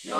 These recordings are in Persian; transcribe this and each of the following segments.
دوستان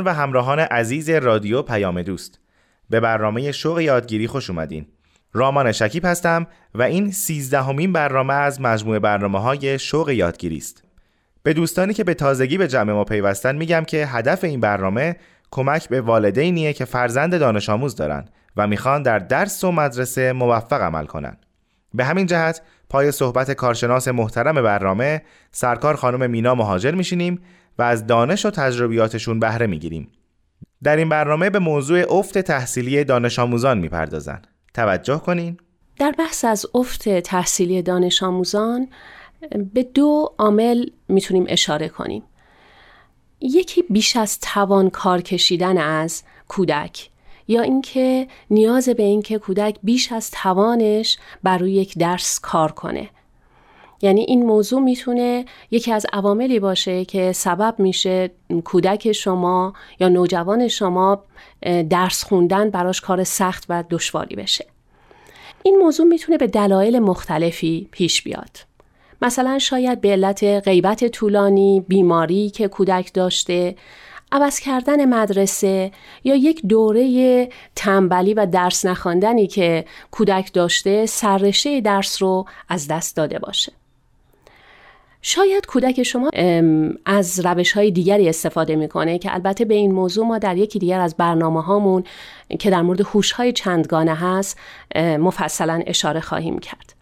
و همراهان عزیز رادیو پیام دوست به برنامه شوق یادگیری خوش اومدین. رامان شکیب هستم و این سیزدهمین برنامه از مجموعه برنامه های شوق یادگیری است. به دوستانی که به تازگی به جمع ما پیوستن میگم که هدف این برنامه کمک به والدینیه که فرزند دانش آموز دارن و می‌خوان در درس و مدرسه موفق عمل کنن به همین جهت پای صحبت کارشناس محترم برنامه سرکار خانم مینا مهاجر میشینیم و از دانش و تجربیاتشون بهره می‌گیریم. در این برنامه به موضوع افت تحصیلی دانش آموزان می‌پردازن. توجه کنین. در بحث از افت تحصیلی دانش آموزان به دو عامل می‌تونیم اشاره کنیم. یکی بیش از توان کار کشیدن از کودک یا اینکه نیاز به اینکه کودک بیش از توانش بر روی یک درس کار کنه. یعنی این موضوع می‌تونه یکی از عواملی باشه که سبب میشه کودک شما یا نوجوان شما درس خوندن براش کار سخت و دشواری بشه. این موضوع می‌تونه به دلایل مختلفی پیش بیاد. مثلا شاید به علت غیبت طولانی بیماری که کودک داشته عوض کردن مدرسه یا یک دوره تنبلی و درس نخواندنی که کودک داشته سررشته درس رو از دست داده باشه شاید کودک شما از روش های دیگری استفاده می‌کنه که البته به این موضوع ما در یکی دیگر از برنامه هامون که در مورد هوش های چندگانه هست مفصلا اشاره خواهیم کرد.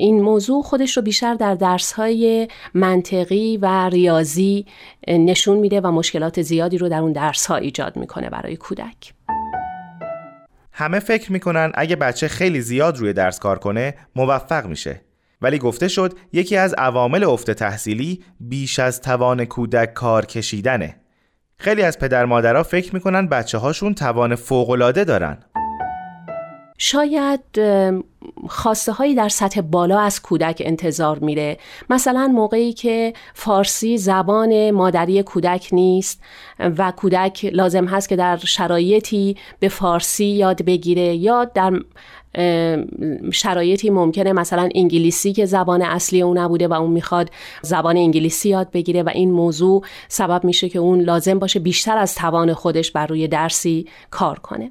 این موضوع خودش رو بیشتر در درس های منطقی و ریاضی نشون میده و مشکلات زیادی رو در اون درس ها ایجاد می‌کنه برای کودک. همه فکر می‌کنن اگه بچه خیلی زیاد روی درس کار کنه موفق میشه ولی گفته شد یکی از عوامل افت تحصیلی بیش از توان کودک کار کشیدنه. خیلی از پدر مادرها فکر می‌کنن بچه هاشون توان فوقلاده دارن. شاید خواسته هایی در سطح بالا از کودک انتظار میره. مثلا موقعی که فارسی زبان مادری کودک نیست و کودک لازم هست که در شرایطی به فارسی یاد بگیره یا در شرایطی ممکنه مثلا انگلیسی که زبان اصلی اون نبوده و اون می‌خواد زبان انگلیسی یاد بگیره و این موضوع سبب میشه که اون لازم باشه بیشتر از توان خودش بر روی درسی کار کنه.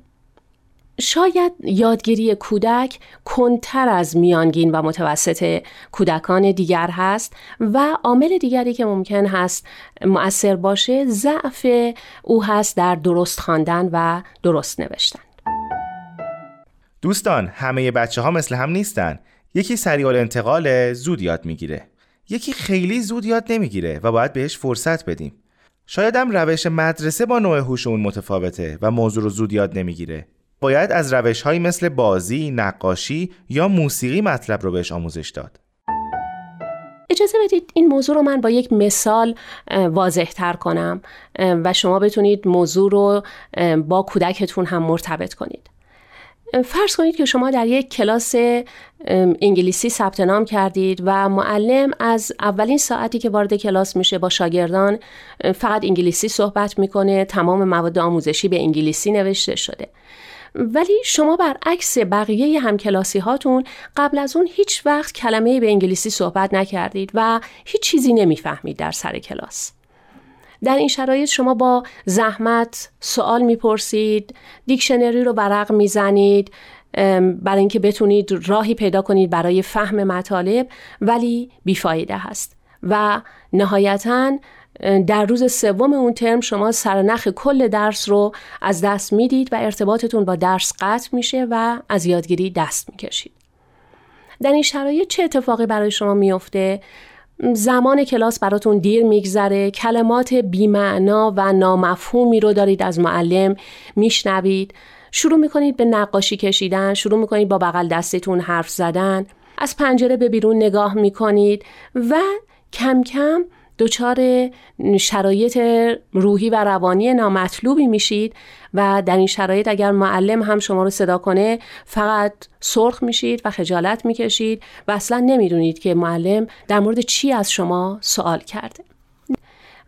شاید یادگیری کودک کنتر از میانگین و متوسط کودکان دیگر هست و عامل دیگری که ممکن هست مؤثر باشه ضعف او هست در درست خواندن و درست نوشتن. دوستان همه بچه ها مثل هم نیستن. یکی سریع انتقال زود یاد می‌گیره. یکی خیلی زود یاد نمی‌گیره و باید بهش فرصت بدیم. شاید هم روش مدرسه با نوع هوش اون متفاوته و موضوع رو زود یاد نمی‌گیره. باید از روش های مثل بازی، نقاشی یا موسیقی مطلب رو بهش آموزش داد. اجازه بدید این موضوع رو من با یک مثال واضح تر کنم و شما بتونید موضوع رو با کودکتون هم مرتبط کنید. فرض کنید که شما در یک کلاس انگلیسی ثبت نام کردید و معلم از اولین ساعتی که وارد کلاس میشه با شاگردان فقط انگلیسی صحبت می‌کنه تمام مواد آموزشی به انگلیسی نوشته شده. ولی شما برعکس بقیه همکلاسی هاتون قبل از اون هیچ وقت کلمه به انگلیسی صحبت نکردید و هیچ چیزی نمی‌فهمید در سر کلاس. در این شرایط شما با زحمت سوال می‌پرسید دیکشنری رو برق می‌زنید برای اینکه بتونید راهی پیدا کنید برای فهم مطالب ولی بیفایده هست. و نهایتا در روز سوم اون ترم شما سرنخ کل درس رو از دست می‌دید و ارتباطتون با درس قطع میشه و از یادگیری دست می‌کشید. در این شرایط چه اتفاقی برای شما میفته؟ زمان کلاس براتون دیر میگذره کلمات بیمعنا و نامفهومی رو دارید از معلم میشنوید. شروع می‌کنید به نقاشی کشیدن شروع می‌کنید با بغل دستتون حرف زدن. از پنجره به بیرون نگاه می‌کنید و کم کم دچار شرایط روحی و روانی نامطلوبی میشید و در این شرایط اگر معلم هم شما رو صدا کنه فقط سرخ میشید و خجالت می‌کشید و اصلا نمی‌دونید که معلم در مورد چی از شما سوال کرده.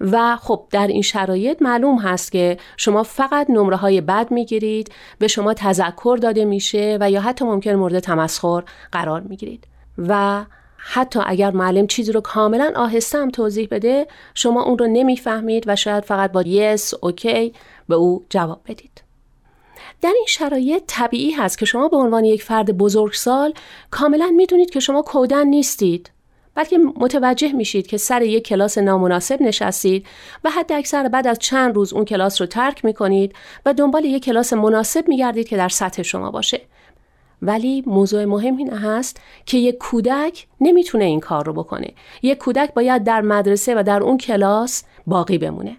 و خب در این شرایط معلوم هست که شما فقط نمره های بد می‌گیرید به شما تذکر داده میشه و یا حتی ممکن مورد تمسخر قرار می‌گیرید. و حتی اگر معلم چیزی رو کاملا آهسته هم توضیح بده شما اون رو نمی‌فهمید و شاید فقط با یس اوکی به او جواب بدید. در این شرایط طبیعی هست که شما به عنوان یک فرد بزرگسال کاملا می‌دونید که شما کودن نیستید بلکه متوجه میشید که سر یک کلاس نامناسب نشستید و حد اکثر بعد از چند روز اون کلاس رو ترک می‌کنید و دنبال یک کلاس مناسب میگردید که در سطح شما باشه. ولی موضوع مهم این هست که یک کودک نمی‌تونه این کار رو بکنه. یک کودک باید در مدرسه و در اون کلاس باقی بمونه.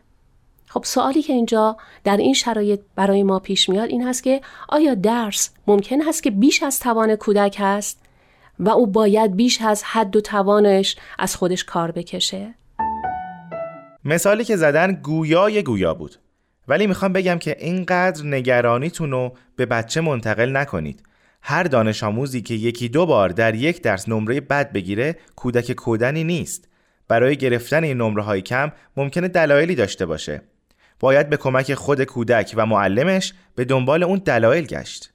خب سوالی که اینجا در این شرایط برای ما پیش میاد این هست که آیا درس ممکن هست که بیش از توان کودک هست و او باید بیش از حد و توانش از خودش کار بکشه؟ مثالی که زدن گویای گویا بود. ولی می‌خوام بگم که اینقدر نگرانیتون رو به بچه منتقل نکنید. هر دانش آموزی که یکی دو بار در یک درس نمره بد بگیره کودک کودنی نیست. برای گرفتن این نمره های کم ممکنه دلایلی داشته باشه. باید به کمک خود کودک و معلمش به دنبال اون دلایل گشت.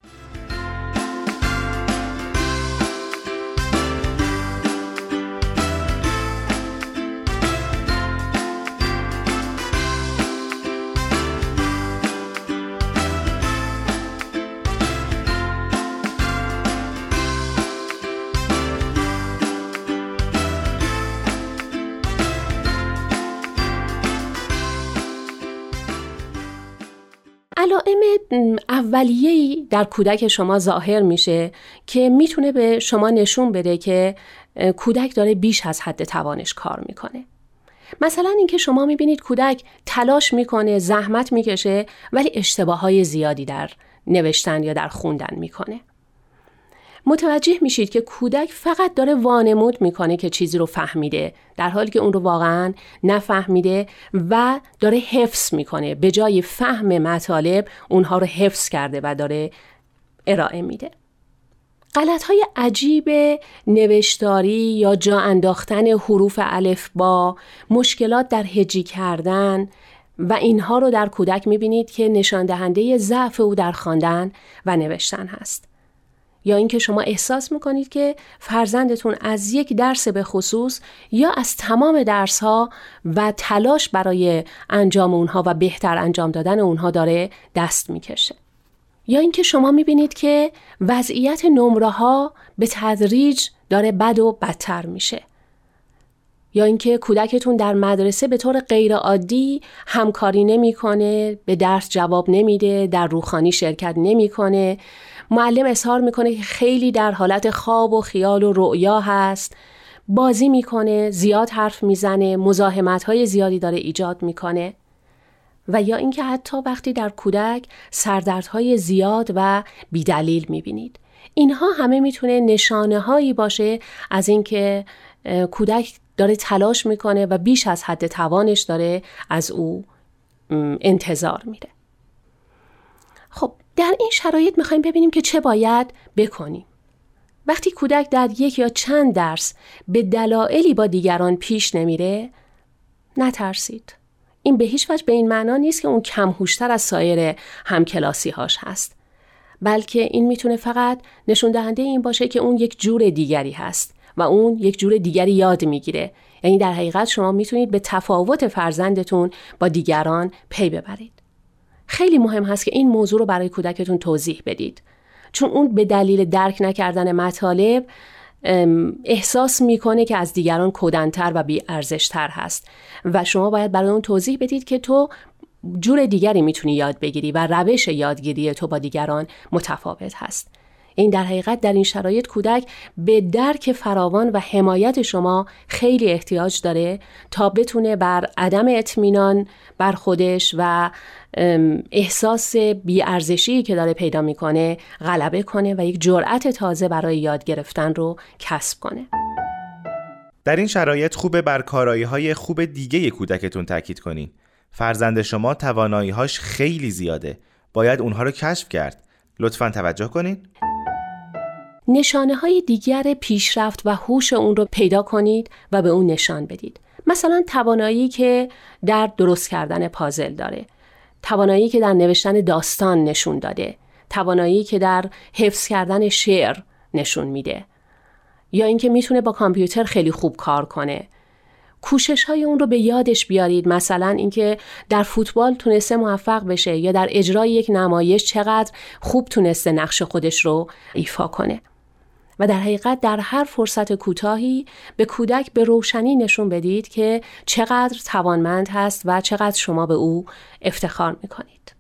اولیه‌ای در کودک شما ظاهر میشه که می‌تونه به شما نشون بده که کودک داره بیش از حد توانش کار می‌کنه. مثلا اینکه شما می‌بینید کودک تلاش می‌کنه، زحمت می‌کشه ولی اشتباه های زیادی در نوشتن یا در خوندن می‌کنه. متوجه میشید که کودک فقط داره وانمود می‌کنه که چیزی رو فهمیده در حالی که اون رو واقعا نفهمیده و داره حفظ می‌کنه. به جای فهم مطالب اونها رو حفظ کرده و داره ارائه میده. غلط های عجیب نوشتاری یا جا انداختن حروف الف با مشکلات در هجی کردن و اینها رو در کودک می‌بینید که نشان دهنده ضعف او در خواندن و نوشتن هست. یا اینکه شما احساس می‌کنید که فرزندتون از یک درس به خصوص یا از تمام درس ها و تلاش برای انجام اونها و بهتر انجام دادن اونها داره دست می‌کشه. یا اینکه شما می‌بینید که وضعیت نمره ها به تدریج داره بد و بدتر میشه. یا اینکه کودکتون در مدرسه به طور غیر عادی همکاری نمی‌کنه به درس جواب نمیده در روخانی شرکت نمی‌کنه. معلم اظهار می‌کنه که خیلی در حالت خواب و خیال و رؤیا هست. بازی می‌کنه زیاد حرف می‌زنه مزاحمت های زیادی داره ایجاد می‌کنه. و یا اینکه حتی وقتی در کودک سردردهای زیاد و بیدلیل می‌بینید. اینها همه می‌تونه نشانه هایی باشه از اینکه کودک داره تلاش می‌کنه و بیش از حد توانش داره از او انتظار میره خب در این شرایط می‌خوایم ببینیم که چه باید بکنیم. وقتی کودک در یک یا چند درس به دلایلی با دیگران پیش نمیره نترسید. این به هیچ وجه به این معنا نیست که اون کم هوشتر از سایر همکلاسی هاش هست. بلکه این می‌تونه فقط نشون دهنده این باشه که اون یک جور دیگری هست و اون یک جور دیگری یاد می‌گیره. یعنی در حقیقت شما می‌تونید به تفاوت فرزندتون با دیگران پی ببرید. خیلی مهم هست که این موضوع رو برای کودکتون توضیح بدید چون اون به دلیل درک نکردن مطالب احساس می‌کنه که از دیگران کودنتر و بیارزشتر هست و شما باید برای اون توضیح بدید که تو جور دیگری می‌تونی یاد بگیری و روش یادگیری تو با دیگران متفاوت هست این در حقیقت در این شرایط کودک به درک فراوان و حمایت شما خیلی احتیاج داره تا بتونه بر عدم اطمینان بر خودش و احساس بیارزشی که داره پیدا می‌کنه غلبه کنه و یک جرأت تازه برای یاد گرفتن رو کسب کنه. در این شرایط خوبه بر کارایی های خوب دیگه کودکتون تاکید کنین. فرزند شما توانایی هاش خیلی زیاده. باید اونها رو کشف کرد. لطفا توجه کنین. نشانه های دیگر پیشرفت و هوش اون رو پیدا کنید و به اون نشان بدید. مثلا توانایی که در درست کردن پازل داره. توانایی که در نوشتن داستان نشون داده. توانایی که در حفظ کردن شعر نشون میده. یا اینکه می‌تونه با کامپیوتر خیلی خوب کار کنه. کوشش های اون رو به یادش بیارید. مثلا اینکه در فوتبال تونسته موفق بشه یا در اجرای یک نمایش چقدر خوب تونسته نقش خودش رو ایفا کنه. و در حقیقت در هر فرصت کوتاهی به کودک به روشنی نشون بدید که چقدر توانمند هست و چقدر شما به او افتخار می‌کنید.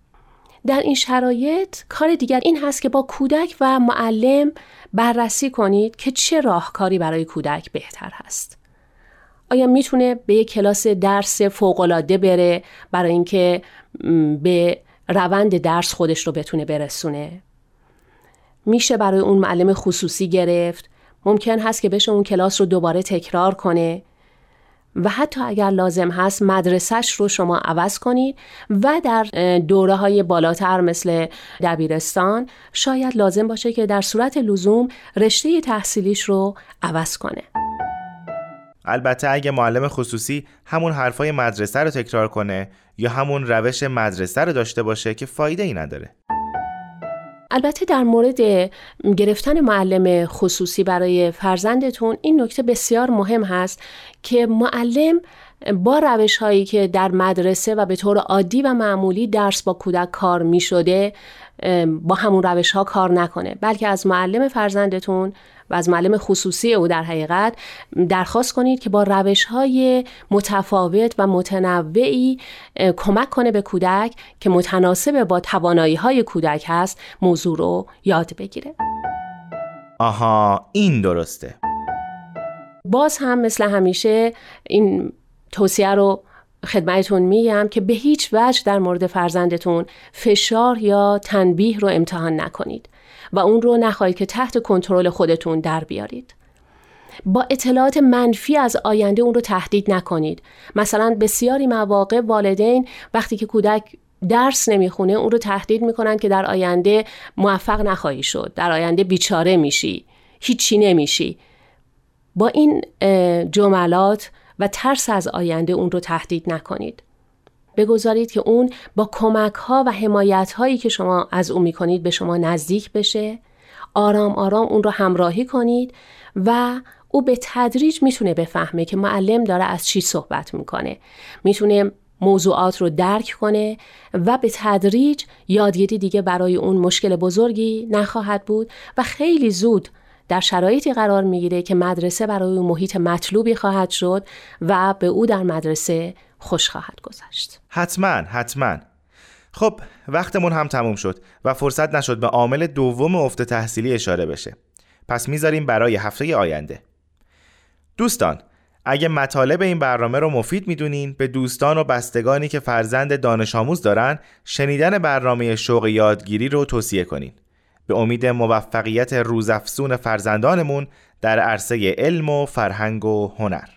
در این شرایط کار دیگر این هست که با کودک و معلم بررسی کنید که چه راهکاری برای کودک بهتر هست. آیا می‌تونه به یک کلاس درس فوقالعاده بره برای اینکه به روند درس خودش رو بتونه برسونه میشه برای اون معلم خصوصی گرفت؟ ممکن هست که بشه اون کلاس رو دوباره تکرار کنه؟ و حتی اگر لازم هست مدرسهش رو شما عوض کنید و در دوره های بالاتر مثل دبیرستان شاید لازم باشه که در صورت لزوم رشته تحصیلیش رو عوض کنه. البته اگه معلم خصوصی همون حرفای مدرسه رو تکرار کنه یا همون روش مدرسه رو داشته باشه که فایده ای نداره. البته در مورد گرفتن معلم خصوصی برای فرزندتون این نکته بسیار مهم هست که معلم با روش هایی که در مدرسه و به طور عادی و معمولی درس با کودک کار می شده با همون روش ها کار نکنه. بلکه از معلم فرزندتون و از معلم خصوصی او در حقیقت درخواست کنید که با روش های متفاوت و متنوعی کمک کنه به کودک که متناسب با توانایی های کودک هست موضوع رو یاد بگیره. آها این درسته. باز هم مثل همیشه این توصیه رو خدمتتون میگم که به هیچ وجه در مورد فرزندتون فشار یا تنبیه رو امتحان نکنید و اون رو نخواهید که تحت کنترل خودتون در بیارید. با اطلاعات منفی از آینده اون رو تهدید نکنید. مثلا بسیاری مواقع والدین وقتی که کودک درس نمی‌خونه اون رو تهدید می‌کنن که در آینده موفق نخواهی شد. در آینده بیچاره میشی. هیچی نمیشی. با این جملات و ترس از آینده اون رو تهدید نکنید. بگذارید که اون با کمک ها و حمایت هایی که شما از او می‌کنید به شما نزدیک بشه آرام آرام اون رو همراهی کنید و او به تدریج می‌تونه بفهمه که معلم داره از چی صحبت می‌کنه می‌تونه موضوعات رو درک کنه و به تدریج یادگیری دیگه برای اون مشکل بزرگی نخواهد بود و خیلی زود در شرایطی قرار می‌گیره که مدرسه برای اون محیط مطلوبی خواهد شد و به او در مدرسه خوش خواهد گذشت. حتما حتما. خب وقتمون هم تموم شد و فرصت نشد به عامل دوم افت تحصیلی اشاره بشه. پس می‌ذاریم برای هفته آینده. دوستان اگه مطالب این برنامه رو مفید می‌دونین به دوستان و بستگانی که فرزند دانش آموز دارن شنیدن برنامه شوق یادگیری رو توصیه کنین. به امید موفقیت روزافزون فرزندانمون در عرصه علم و فرهنگ و هنر.